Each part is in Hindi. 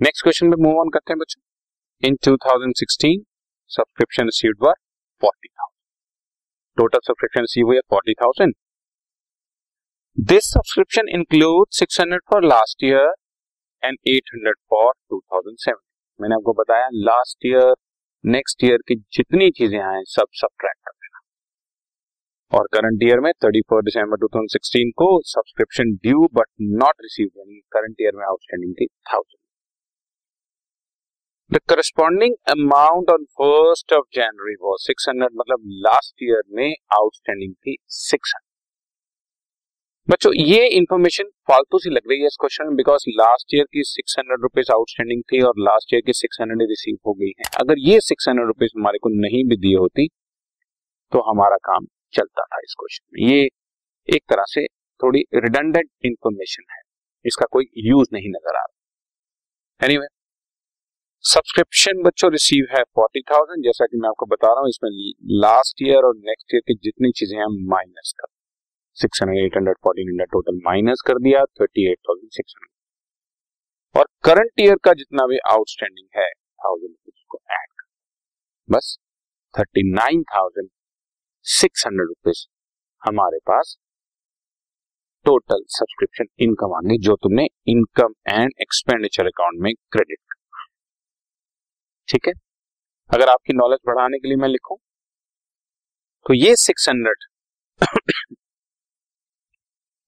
नेक्स्ट क्वेश्चन पे मूव ऑन करते हैं बच्चों। In 2016 subscription received were 40000 total subscription receive हुई 40000 this subscription include 600 for last year and 800 for 2007 मैंने आपको बताया लास्ट ईयर नेक्स्ट ईयर की जितनी चीज़ें आए, सब सब्ट्रैक्ट कर देना। और करंट ईयर में थर्टी फोर दिसंबर 2016 को subscription due but not receive यानी करंट ईयर में आउटस्टैंडिंग थी thousand corresponding amount on first of January was six hundred मतलब लास्ट ईयर में आउटस्टैंडिंग थी सिक्स हंड्रेड बच्चों, ये इंफॉर्मेशन फालतू सी लग रही है इस क्वेश्चन में बिकॉज़ लास्ट ईयर की सिक्स हंड्रेड रुपीज़ आउटस्टैंडिंग थी और लास्ट ईयर की सिक्स हंड्रेड रिसीव हो गई है। अगर ये सिक्स हंड्रेड रुपीज़ हमारे को नहीं भी दी होती तो हमारा काम चलता था इस क्वेश्चन में। ये एक तरह से थोड़ी रिडंडेंट इंफॉर्मेशन है। इसका कोई यूज़ नहीं नज़र आ रहा। एनीवे सब्सक्रिप्शन बच्चों रिसीव है फोर्टी थाउज़ेंड, जैसा कि मैं आपको बता रहा हूँ, इसमें लास्ट ईयर और नेक्स्ट ईयर की जितनी चीज़ें हैं माइनस कर। Six hundred eight hundred fourteen hundred total minus कर दिया thirty eight thousand six hundred और करंट ईयर का जितना भी आउटस्टैंडिंग है थाउज़ेंड रुपीज़ को ऐड कर बस thirty nine thousand six hundred rupees हमारे पास टोटल सब्सक्रिप्शन इनकम आ गई, जो तुमने इनकम एंड एक्सपेंडिचर अकाउंट में क्रेडिट कर ठीक है? अगर आपकी नॉलेज बढ़ाने के लिए मैं लिखूं तो ये six hundred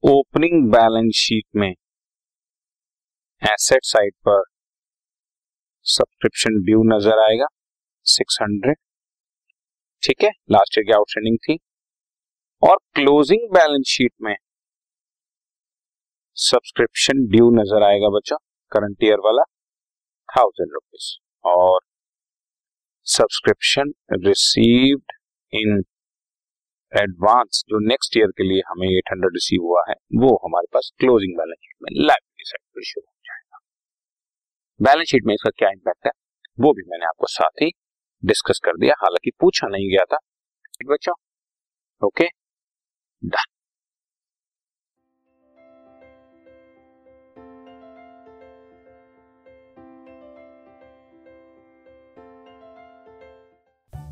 opening balance sheet में एसेट साइड पर सब्सक्रिप्शन ड्यू नज़र आएगा 600 ठीक है? लास्ट ईयर की आउटस्टैंडिंग थी? और क्लोजिंग बैलेंस शीट में सब्सक्रिप्शन ड्यू नज़र आएगा बच्चों करंट ईयर वाला थाउज़ेंड रुपीज़ और सब्सक्रिप्शन रिसीव्ड इन एडवांस जो नेक्स्ट ईयर के लिए हमें 800 रिसीव हुआ है, वो हमारे पास क्लोजिंग बैलेंस शीट में लाइबिलिटी साइड पर शो हो जाएगा। बैलेंस शीट में इसका क्या इम्पैक्ट है, वो भी मैंने आपको साथ ही डिस्कस कर दिया। हालाँकि पूछा नहीं गया था। बच्चों okay done